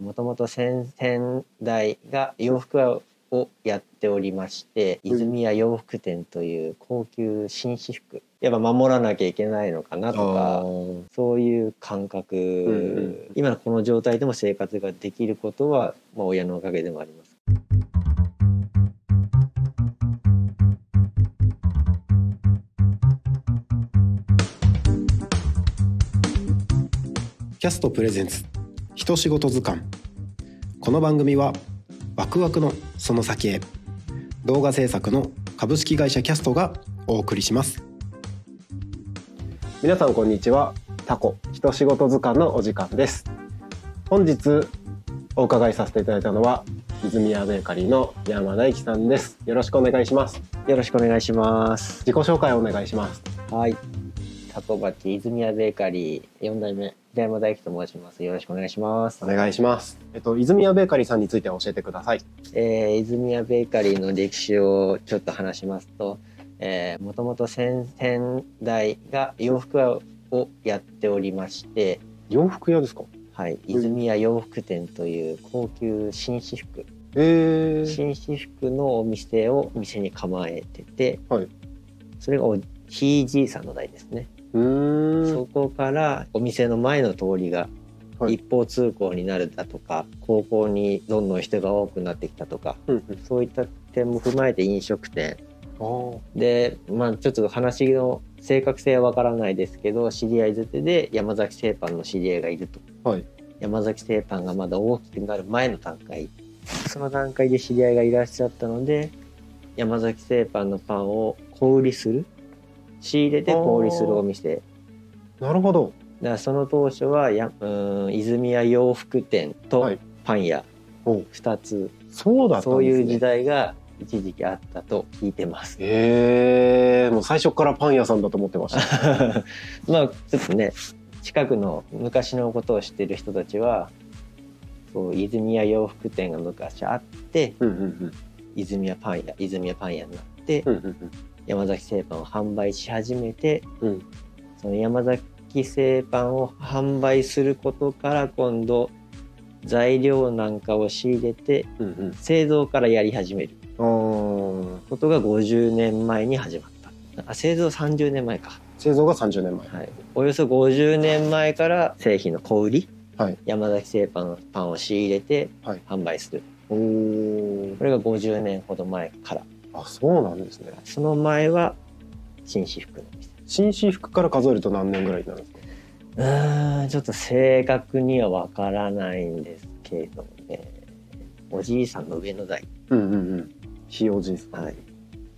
もともと先々代が洋服屋をやっておりまして泉屋洋服店という高級紳士服。やっぱ守らなきゃいけないのかなとかそういう感覚、ん。今のこの状態でも生活ができることは、まあ、親のおかげでもあります。キャストプレゼンツ一仕事図鑑。この番組はワクワクのその先へ動画制作の株式会社キャストがお送りします。皆さんこんにちは。タコ一仕事図鑑のお時間です。本日お伺いさせていただいたのは泉谷ベーカリーの山大樹さんです。よろしくお願いします。よろしくお願いします。自己紹介をお願いします。はい。タコバチ泉谷ベーカリー4代目平山大樹と申します。よろしくお願いします。お。願いします。えっと泉谷ベーカリーさんについて教えてください。えー、泉谷ベーカリーの歴史をちょっと話しますと、えー、もともと先々代が洋服屋をやっておりまして、洋服屋ですか？はい、泉谷洋服店という高級紳士服、えー、紳士服のお店を店に構えてて、はい。それがおひいじいさんの代ですね。そこからお店の前の通りがはい。一方通行になるだとか、高校にどんどん人が多くなってきたとか、うんうん。そういった点も踏まえて飲食店。でまあちょっと話の正確性はわからないですけど知り合いづてで山崎製パンの知り合いがいると。はい。山崎製パンがまだ大きくなる前の段階。その段階で知り合いがいらっしゃったので山崎製パンのパンを小売りする仕入れて小売りするお店。なるほど。だからその当初はやうーん泉谷洋服店とはい。パン屋。おう。2つ、そうだったんですね。そういう時代が一時期あったと聞いてます。え。ー、もう最初からパン屋さんだと思ってました。まあちょっとね近くの昔のことを知ってる人たちはそう泉谷洋服店が昔あってうんうん。泉谷パン屋泉谷パン屋になって、うんうんうん山崎製パンを販売し始めてうん。その山崎製パンを販売することから今度材料なんかを仕入れてうんうん。製造からやり始める。ことが50年前に始まった。あ製造30年前か。製造が30年前。はい、およそ50年前から製品の小売り、はい。山崎製パンのパンを仕入れてはい。販売する、おー。これが50年ほど前からあそうなんですね。その前は紳士服の店紳士服から数えると何年ぐらいになるんですか？うーんちょっと正確にはわからないんですけれどもね。おじいさんの上の代。うんうんうん。ひいおじいさん、はい。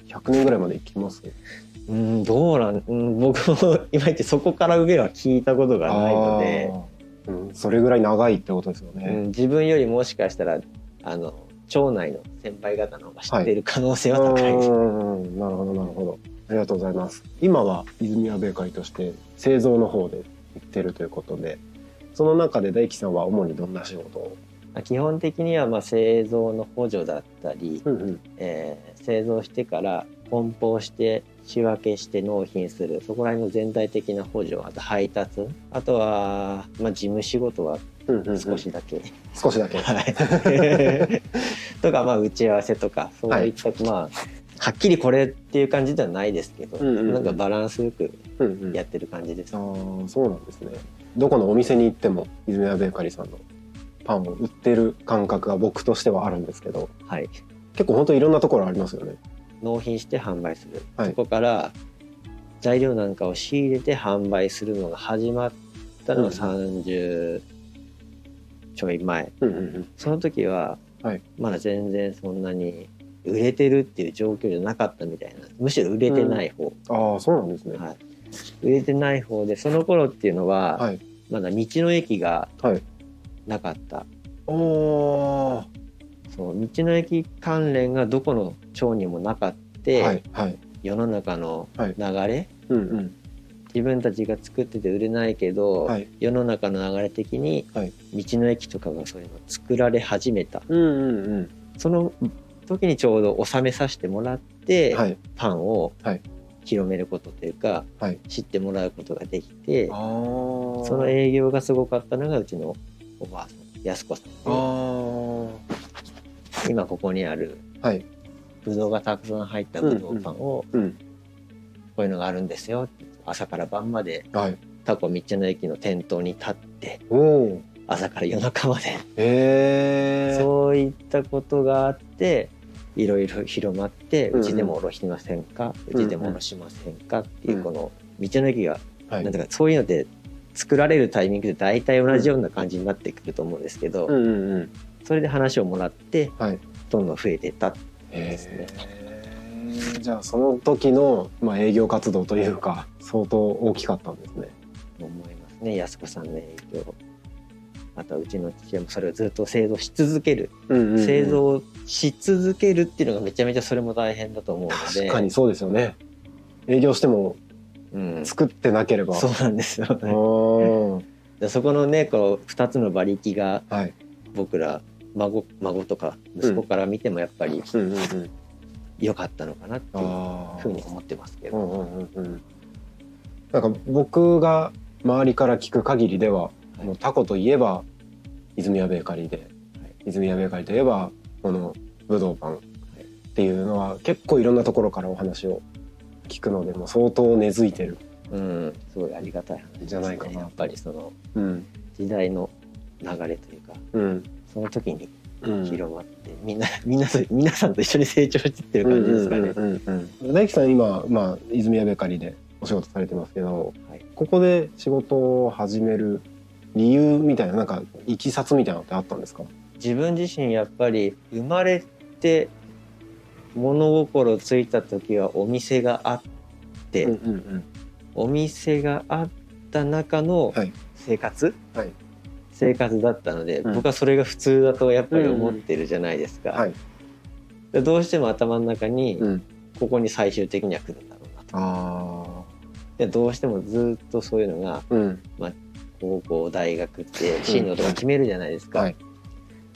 100年ぐらいまでいきますうんどうなん、うん、僕も今言ってそこから上は聞いたことがないので、うん、それぐらい長いってことですようん、ね、自分よりもしかしたらあの町内の先輩方の方が知ってる可能性は高い。です、うん。うんなるほどなるほど。ありがとうございます。今は泉谷ベーカリーとして製造の方で行ってるということでその中で大樹さんは主にどんな仕事を？基本的にはまあ製造の補助だったり、うんうん。えー製造してから梱包して仕分けして納品する。そこら辺の全体的な補助あと配達。あとは、まあ、事務仕事はうんうんうん。少しだけ、少しだけ。はい。とかまあ打ち合わせとか。そういった、まあはっきりこれっていう感じではないですけど、うんうんうん。なんかバランスよくうんうん。やってる感じです、ああそうなんですね。どこのお店に行っても泉谷ベーカリーさんのパンを売ってる感覚が僕としてはあるんですけどはい。結構本当いろんなところありますよね。納品して販売する、はい。そこから材料なんかを仕入れて販売するのが始まったのがうん30ちょい前、うんうんうん。その時ははい。まだ全然そんなに売れてるっていう状況じゃなかったみたいな。むしろ売れてない方、ああそうなんですね。はい、売れてない方でその頃っていうのは、はい。まだ道の駅がはい。なかった。おー。そう道の駅関連がどこの町にもなかって、はいはい。世の中のはい。流れ、うんうん自分たちが作ってて売れないけど、はい。世の中の流れ的にはい。道の駅とかがそういうのを作られ始めた。うんうんうん。その時にちょうど収めさせてもらって、はい。パンをはい。広めることというか、はい。知ってもらうことができてあそその営業がすごかったのがうちのおばあさん安子さん今ここにあるはい。ぶどうがたくさん入ったぶどうパンを、うんこういうのがあるんですよ。朝から晩まではい。タコ道の駅の店頭に立って朝から夜中まで。へえ。そういったことがあっていろいろ広まってうんううんちでもおろしませんか、うちでもおろしませんかっていううんこの道の駅が、はい。なんだかそういうので作られるタイミングで大体同じような感じになってくると思うんですけど、うんうんうん。それで話をもらってはい。どんどん増えていったへですね。えじゃあその時の、まあ、営業活動というか相当大きかったんですね。と思いますね。安子さんの影響。あとはうちの父親もそれをずっと製造し続ける、うんうんうん。製造し続けるっていうのがめちゃめちゃそれも大変だと思うので。確かにそうですよね。営業してもうん、作ってなければ。そうなんですようねんでそこのねこう2つの馬力がはい。僕ら孫孫とか息子から見てもやっぱりうんうんうん良かったのかなっていうあふうに思ってますけど、うんうんなんか僕が周りから聞く限りでは、はい。もうタコといえば泉谷ベーカリーで、泉谷ベーカリーといえばこのぶどうパンっていうのは結構いろんなところからお話を聞くのでもう相当根付いてる、うん、すごいありがたい話じゃないかなやっぱりそのうん。時代の流れというかうん。その時にうん広まって、みんな みんなと皆さんと一緒に成長してってる感じですかね。うんうんうんうん大樹さん今、まあ、泉谷ベーカリーでお仕事されてますけどはい。ここで仕事を始める理由みたいななんかいきさつみたいなのってあったんですか？自分自身やっぱり生まれて物心ついた時はお店があって、うんうん。お店があった中のはい。生活、はい生活だったので、うん。僕はそれが普通だとやっぱり思ってるじゃないですか。はい。でどうしても頭の中にうん。ここに最終的には来るんだろうなと。あでどうしてもずっとそういうのがあうん。高校大学って進路とか決めるじゃないですか、はい。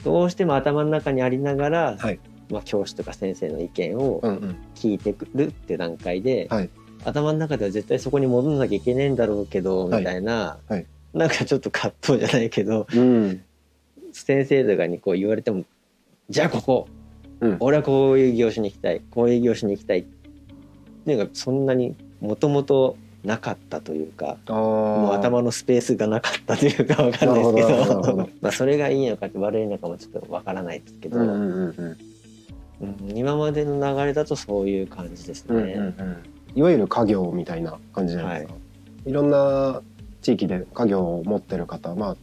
どうしても頭の中にありながら、はい。まあ、教師とか先生の意見をうんうん。聞いてくるって段階で、はい。頭の中では絶対そこに戻んなきゃいけねえんだろうけど、はい。みたいな、はいなんかちょっと葛藤じゃないけどうん。先生とかにこう言われてもじゃあここ、うん。俺はこういう業種に行きたいこういう業種に行きたい。っていうのがそんなにもともとなかったというか。あもう頭のスペースがなかったというかわかんないですけどどど。まあそれがいいのかって悪いのかもちょっとわからないですけど、うんうんうんうん。うん今までの流れだとそういう感じですね。うんうんうん。いわゆる家業みたいな感じじゃないですか、い、ろんな地域で家業を持ってる方まあ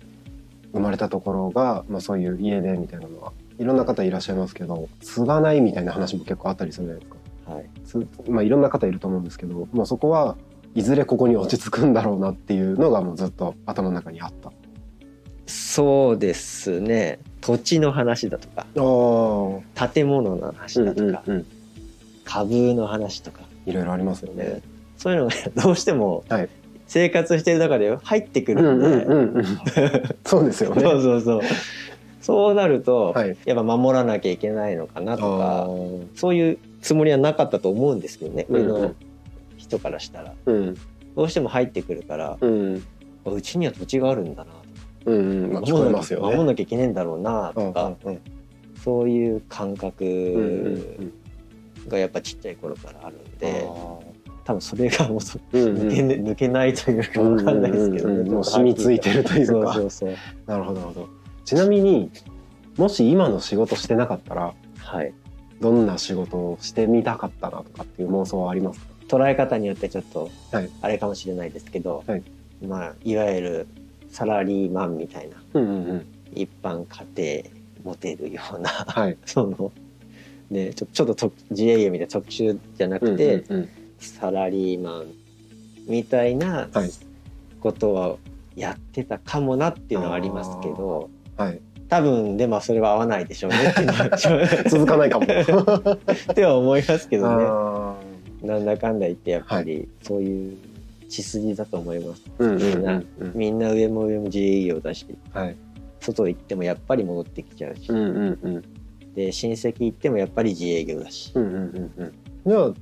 生まれたところが、まあ、そういう家でみたいなのはいろんな方いらっしゃいますけど継がないみたいな話も結構あったりするじゃないですか。はい、つまあいろんな方いると思うんですけど、まあ、そこはいずれここに落ち着くんだろうなっていうのがもうずっと頭の中にあった。そうですね。土地の話だとかあ建物の話だとか、うん、株の話とか、いろいろありますよね。ね、そういうのがどうしてもはい生活してる中で入ってくうるんで、んうんうんうん、そうですよね。そうそうそう。そうなると、はい。やっぱ守らなきゃいけないのかなとかそういうつもりはなかったと思うんですけどね、うん。うん上の人からしたら。うん。どうしても入ってくるから、うん。うちには土地があるんだなうんうん、まあ、聞こえますよね。守んなきゃいけねえんだろうなとか、うんうんそういう感うんうん覚がやっぱちっちゃい頃からあるんで、あ多分それがもうそーうんうん。抜け,、抜けないというかわかんないですけどね、うんうんうん。もう染みついてるというか。そうそうなるほどなるほど。ちなみにもし今の仕事してなかったらはい。どんな仕事をしてみたかったなとかっていう妄想はありますか？捉え方によってちょっとはい。あれかもしれないですけど、はい。まあいわゆるサラリーマンみたいなうんうんうん。一般家庭持てるようなはい。そのねちょちょっとと自営業みたいな特殊じゃなくて、うんうんサラリーマンみたいなはいことはやってたかもなっていうのはありますけどうんはい。多分でもそれは合わないでしょうねっていうのは 続かないかも。っては思いますけどねあなんだかんだ言ってやっぱりそういう血筋だと思いますーうんうんうんみんなうん。みんな上も上も自営業だしはい。外行ってもやっぱり戻ってきちゃうし、うんうんうん。で親戚行ってもやっぱり自営業だし、うんうんうんうんじゃあ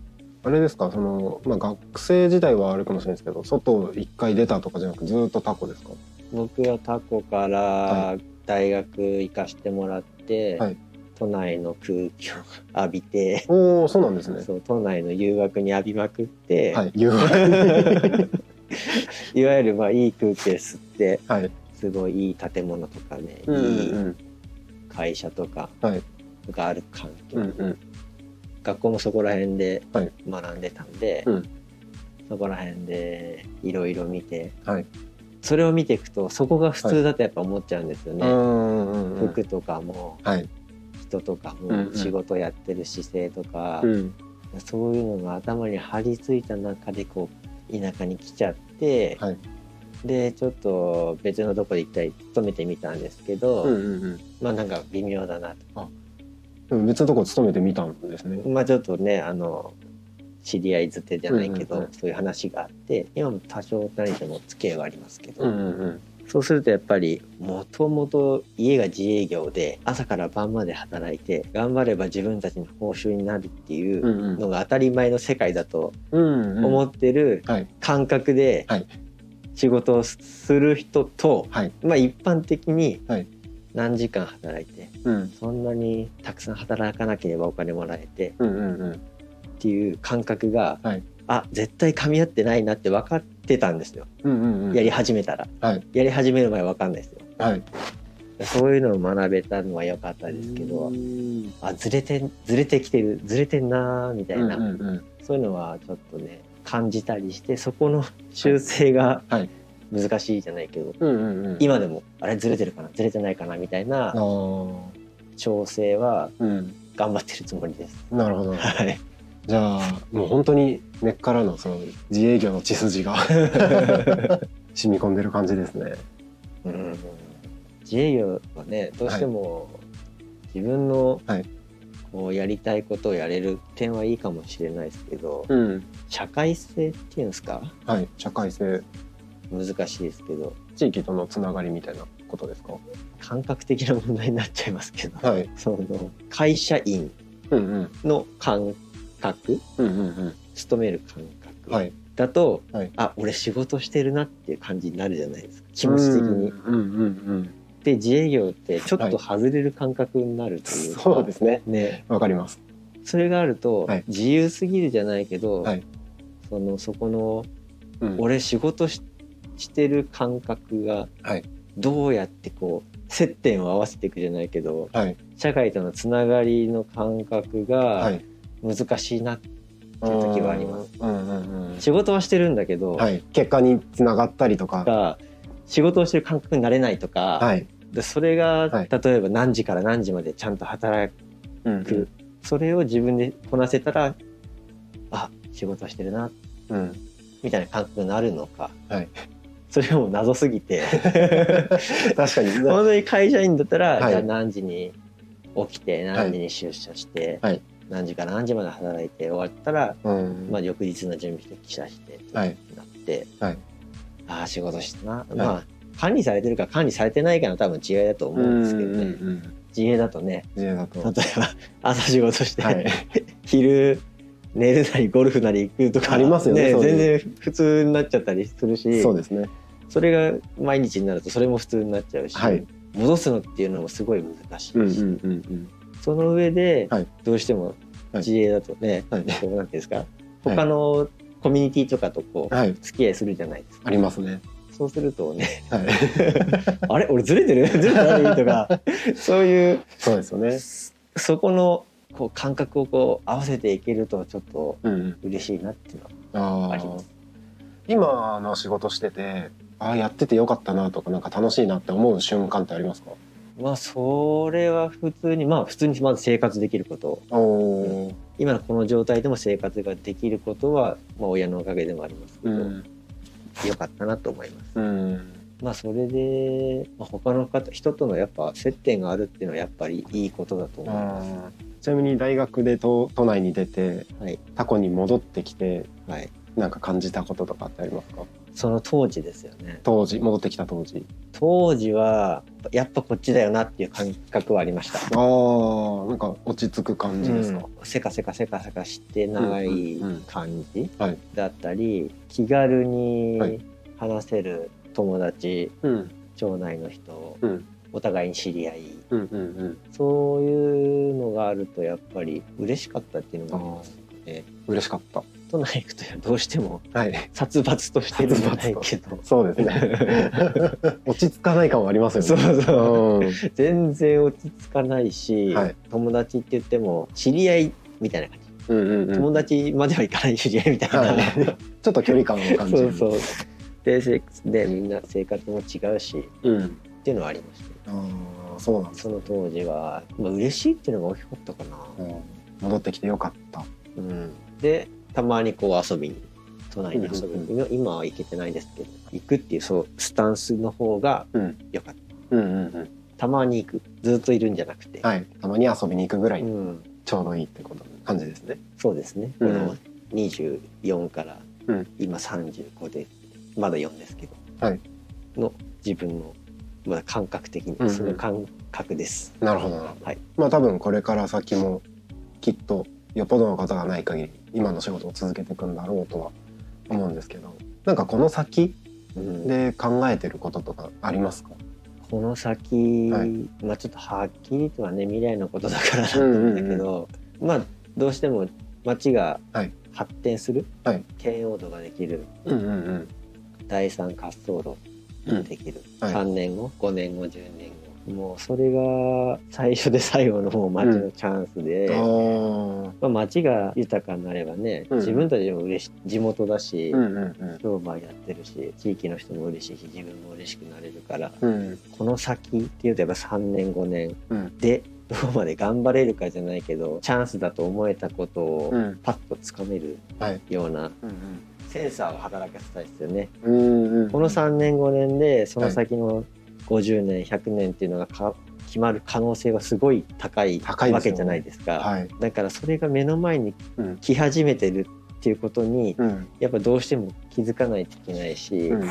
あれですか？その、まあ、学生時代はあるかもしれないですけど外一回出たとかじゃなくずーっとタコですか？僕はタコからは大学行かしてもらって、はい。都内の空気を 浴びて、おおそうなんですね。そう都内の誘惑に浴びまくって、はい誘惑。い、わゆるまあいい空気で吸ってはい。すごいいい建物とかね、うんういいん会社とかはい。がある環境、うんうん学校もそこら辺ではい。学んでたんで、うん。そこら辺でいろいろ見てはい。それを見ていくとそこが普通だとやっぱ思っちゃうんですよね。うんうんうん服とかもはい。人とかも仕事やってる姿勢とか、うん。そういうのが頭に張り付いた中でこう田舎に来ちゃって、はい。でちょっと別のとこで一回勤めてみたんですけど、うんうんうん。まあなんか微妙だなと別のとこ勤めてみたんですね。まあちょっとねあの知り合いづてじゃないけど、うんうんうん。そういう話があって今も多少何でも付き合いはありますけど、うんうんうん。そうするとやっぱりもともと家が自営業で朝から晩まで働いて頑張れば自分たちの報酬になるっていうのが当たり前の世界だと思ってるはい。感覚ではい。仕事をする人と、はい。まあ一般的にはい何時間働いてうん。そんなにたくさん働かなければお金もらえてうんうんうん。っていう感覚が、はい。あ絶対噛み合ってないなって分かってたんですよ。うんうんうん。やり始めたら、はい。やり始める前は分かんないですよ。はい。そういうのを学べたのは良かったですけどうん。あずれてずれてきてるずれてんなーみたいな、うんうんうん。そういうのはちょっとね感じたりしてそこの修正がはい難しいじゃないけど、うんうんうん。今でもあれずれてるかな？ずれてないかな？みたいな調整はうん。頑張ってるつもりです。なるほど。はい、じゃあもう本当に根っからのその自営業の血筋が 染み込んでる感じですね。うん。自営業はねどうしても自分のはい。こうやりたいことをやれる点はいいかもしれないですけどうん。社会性っていうんですか？はい。社会性、難しいですけど地域とのつながりみたいなことですか？感覚的な問題になっちゃいますけど、はい。その会社員。の感覚？うんうんうん。勤める感覚はい。だと、はいあ俺仕事してるなっていう感じになるじゃないですか気持ち的に。うんうんうんで自営業ってちょっと外れる感覚になるとうん。いうか、そうですね。ねわかります。それがあると、はい自由すぎるじゃないけど、はいそのそこのうん。俺仕事ししてる感覚がはいどうやってこう接点を合わせていくじゃないけどはい。社会とのつながりの感覚はがい。難しいな、っていう時はあります。うんうんうん。仕事はしてるんだけど、はい。結果につながったりとか。が仕事をしてる感覚になれないとか、はい。でそれが、はい例えば何時から何時までちゃんと働うんく、それを自分でこなせたらあ仕事してるなうん。うん。みたいな感覚になるのか、はいそれはもう謎すぎて。確かに。本当に会社員だったら、はい。じゃあ何時に起きて何時に出社して、はい。何時から何時まで働いて終わったら、うん。まあ、翌日の準備して記者してってなはい。って、はい。ああ仕事してな、まあ管理されてるか管理されてないかの多分違いだと思うんですけどね、自営だとね。自営だと。例えば 朝仕事して、はい。昼寝るなりゴルフなり行くとかありますよね全然普通になっちゃったりするし。そうですね。それが毎日になるとそれも普通になっちゃうし、はい戻すのっていうのもすごい難しいし、うんうんうんうん。その上ではいどうしてもはい自営だとね、はい。なんていうんですか他のコミュニティとかとこうはい。付き合いするじゃないですか。ありますね。そうするとねはい。あれ？俺ずれてる？ずれてない？とかそういうそうですよね。そこのこう感覚をこう合わせていけるとちょっとうんうん。嬉しいなっていうのはあります。今の仕事してて、ああやっててよかったなとかなんか楽しいなって思う瞬間ってありますか？まあそれは普通にまあ普通にまず生活できること。今のこの状態でも生活ができることは、まあ、親のおかげでもありますけど、うん。よかったなと思います。うん。まあそれで、まあ、他の方人とのやっぱ接点があるっていうのはやっぱりいいことだと思います。ちなみに大学で都都内に出てはいタコに戻ってきてはい、なんか感じたこととかってありますか？その当時ですよね。当時戻ってきた当時。当時はやっぱこっちだよなっていう感覚はありました。あーなんか落ち着く感じですか、うん。せかせかせかせかしてない感じはい。だったり気軽はにい。話せる友達うん。町内の人うん。お互いに知り合い。うんうんうん。そういうのがあるとやっぱり嬉しかったっていうのがありますね。嬉しかった都内行くとどうしても。はい。殺伐としてるじゃないけど。そうですね。落ち着かない感はありますよね。そうそう。うん。全然落ち着かないし、はい。友達って言っても知り合いみたいな感じ、うんうんうん。友達まではいかない知り合いみたいな、はい。ちょっと距離感を感じる。そうそう。でせでみんな生活も違うしうん。っていうのはありましたね。あーそうなんです。その当時は、まあ嬉しいっていうのが大きかったかな、うん。戻ってきてよかった。うん、でたまにこう遊びに都内に遊びに、うん。今今は行けてないですけど行くっていうそうスタンスの方がうん。良かった。うんうんうんたまに行くずっといるんじゃなくて、はい。たまに遊びに行くぐらいうん、ちょうどいいってこと感じですね。そうですね、うん。この24からうん。今35でまだ4ですけど、はい。の自分の、まあ、感覚的にうんうんその感覚です、なるほどなるほど。はい。まあ多分これから先もきっとよっぽどの方がない限り今の仕事を続けていくんだろうとは思うんですけど。なんかこの先うん。で考えてることとかありますか？この先、はい。まあちょっとはっきりとはね未来のことだからなんだけど、まあどうしても町がはい発展する、はい。圏央道ができるうんうんうん。第三滑走路ができる、はい。3年後5年後10年後もうそれが最初で最後のもう町のチャンスで、あーまあ、町が豊かになればね、うん。自分たちも嬉し地元だし、うんうん商売やってるし地域の人も嬉しいし自分も嬉しくなれるからうん。うんこの先っていうとやっぱ3年5年うん。でどこまで頑張れるかじゃないけどチャンスだと思えたことをうん。パッとつかめるはい。ようなうんセンサーを働かせたいですよね。うんうんうん。この3年5年でその先の50年100年っていうのがか決まる可能性はすごい高いわけじゃないですか。はい。だからそれが目の前にうん。来始めてるっていうことにうん。やっぱどうしても気づかないといけないし、うんうん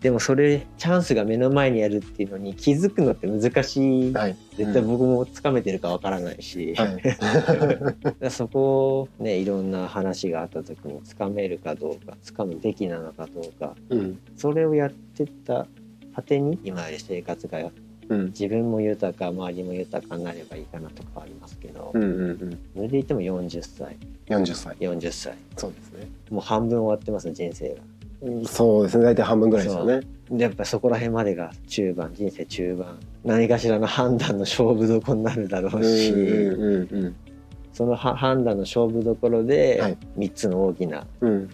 でもそれチャンスが目の前にあるっていうのに気づくのって難しい、はい。絶対僕もつかめてるかわからないし、はい。そこをねいろんな話があった時につかめるかどうかつかむべきなのかどうかうん。それをやってた果てに今より生活がうん。自分も豊か周りも豊かになればいいかなとかありますけど、うんうんうん。それで言っても40歳。40歳。40歳。そうですね。もう半分終わってます人生が。そうですね。大体半分ぐらいですよね。でやっぱそこら辺までが中盤人生中盤。何かしらの判断の勝負どころになるだろううんし、うんうん。そのは判断の勝負どころではい。3つの大きなうん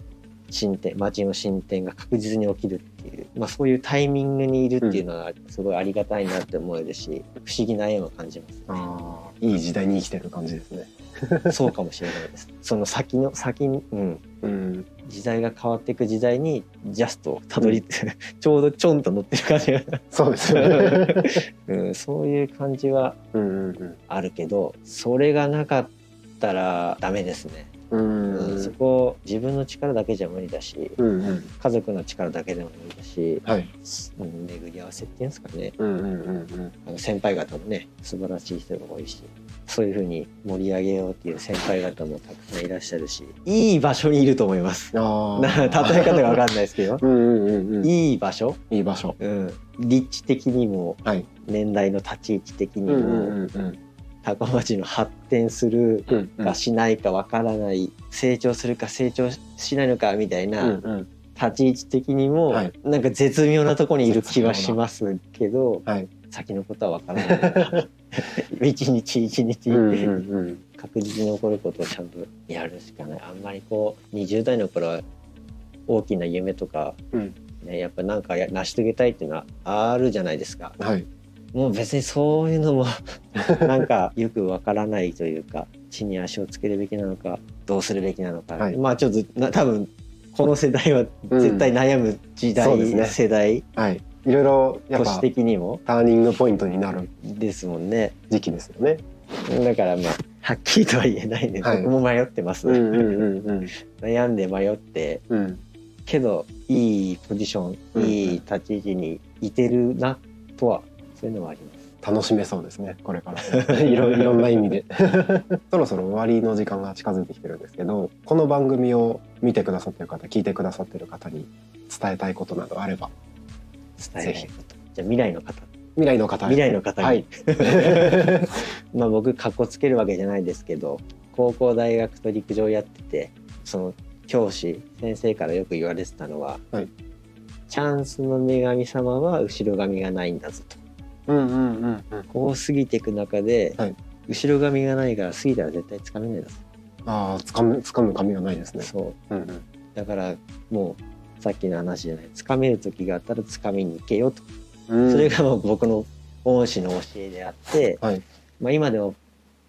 進展町の進展が確実に起きるっていう、まあ、そういうタイミングにいるっていうのはすごいありがたいなって思えるし不思議な縁を感じますね。ああいい時代に生きてる感じですね。そうかもしれないです。その先の先に、うん、うん。時代が変わっていく時代にジャストたどり、ちょうどちょんと乗ってる感じが、そうですよね。うん、そういう感じはうんうん。あるけどそれがなかったらダメですね、うん。うんそこ自分の力だけじゃ無理だしうんうん。家族の力だけでも無理だし、はい。うん、巡り合わせっていうんですかね。うんうんうんあの先輩方もね素晴らしい人が多いしそういうふうに盛り上げようっていう先輩方もたくさんいらっしゃるしいい場所にいると思います。あな例えあ方が分かんないですけど。うんうんいいい場所、い場所。うん、立地的にもはい。年代の立ち位置的にも、うんうんうんうん高松の発展するかしないかわからない、成長するか成長しないのかみたいな、立ち位置的にも、はい。なんか絶妙なとこにいる気はしますけどはい。先のことはわからない。一日一日、確実に起こることをちゃんとやるしかない。あんまりこう20代の頃は大きな夢とか、うん。ね、やっぱなんかや成し遂げたいっていうのはあるじゃないですか。はいもう別にそういうのも なんかよくわからないというか地に足をつけるべきなのかどうするべきなのか、はい。まあちょっとな多分この世代は絶対悩む時代、そうですね。世代はい。いろいろやっ年ぱ的にも。ターニングポイントになるですもんね。時期ですよね。だからまあはっきりとは言えないんで、はい。僕も迷ってます、うんうんうんうん。悩んで迷って。うん。けどいいポジション、うん。いい立ち位置にいてるなとはそういうのはあります。楽しめそうですねこれから。いろいろんな意味で。そろそろ終わりの時間が近づいてきてるんですけどこの番組を見てくださってる方聞いてくださってる方に伝えたいことなどあれば伝えたいこと。じゃあ未来の方。未来の方。へ未来の方に、はい。まあ僕かっこつけるわけじゃないですけど高校大学と陸上やっててその教師先生からよく言われてたのは、はい。チャンスの女神様は後ろ髪がないんだぞとうんうんうんうん。こう過ぎていく中で、はい。後ろ髪がないから過ぎたら絶対つかめないだぞ、ああ掴む掴む髪がないですね。そう。うんうん。だからもうさっきの話じゃない。つかめる時があったらつかみに行けよと、うん。それがもう僕の恩師の教えであって、はい。まあ、今でも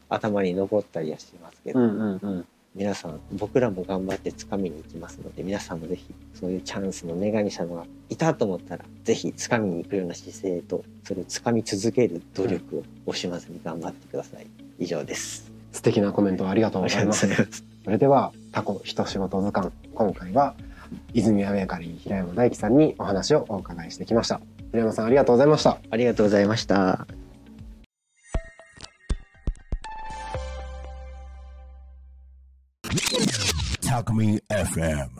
頭に残ったりはしてますけど、うんうんうん皆さん僕らも頑張ってつかみに行きますので皆さんもぜひそういうチャンスの女神様がいたと思ったらぜひつかみに行くような姿勢とそれをつかみ続ける努力を惜しまずに頑張ってください。以上です。素敵なコメントありがとうございます。それではタコ一仕事図鑑今回は泉谷ベーカリー平山大樹さんにお話をお伺いしてきました。平山さんありがとうございました。ありがとうございましたタクミン FM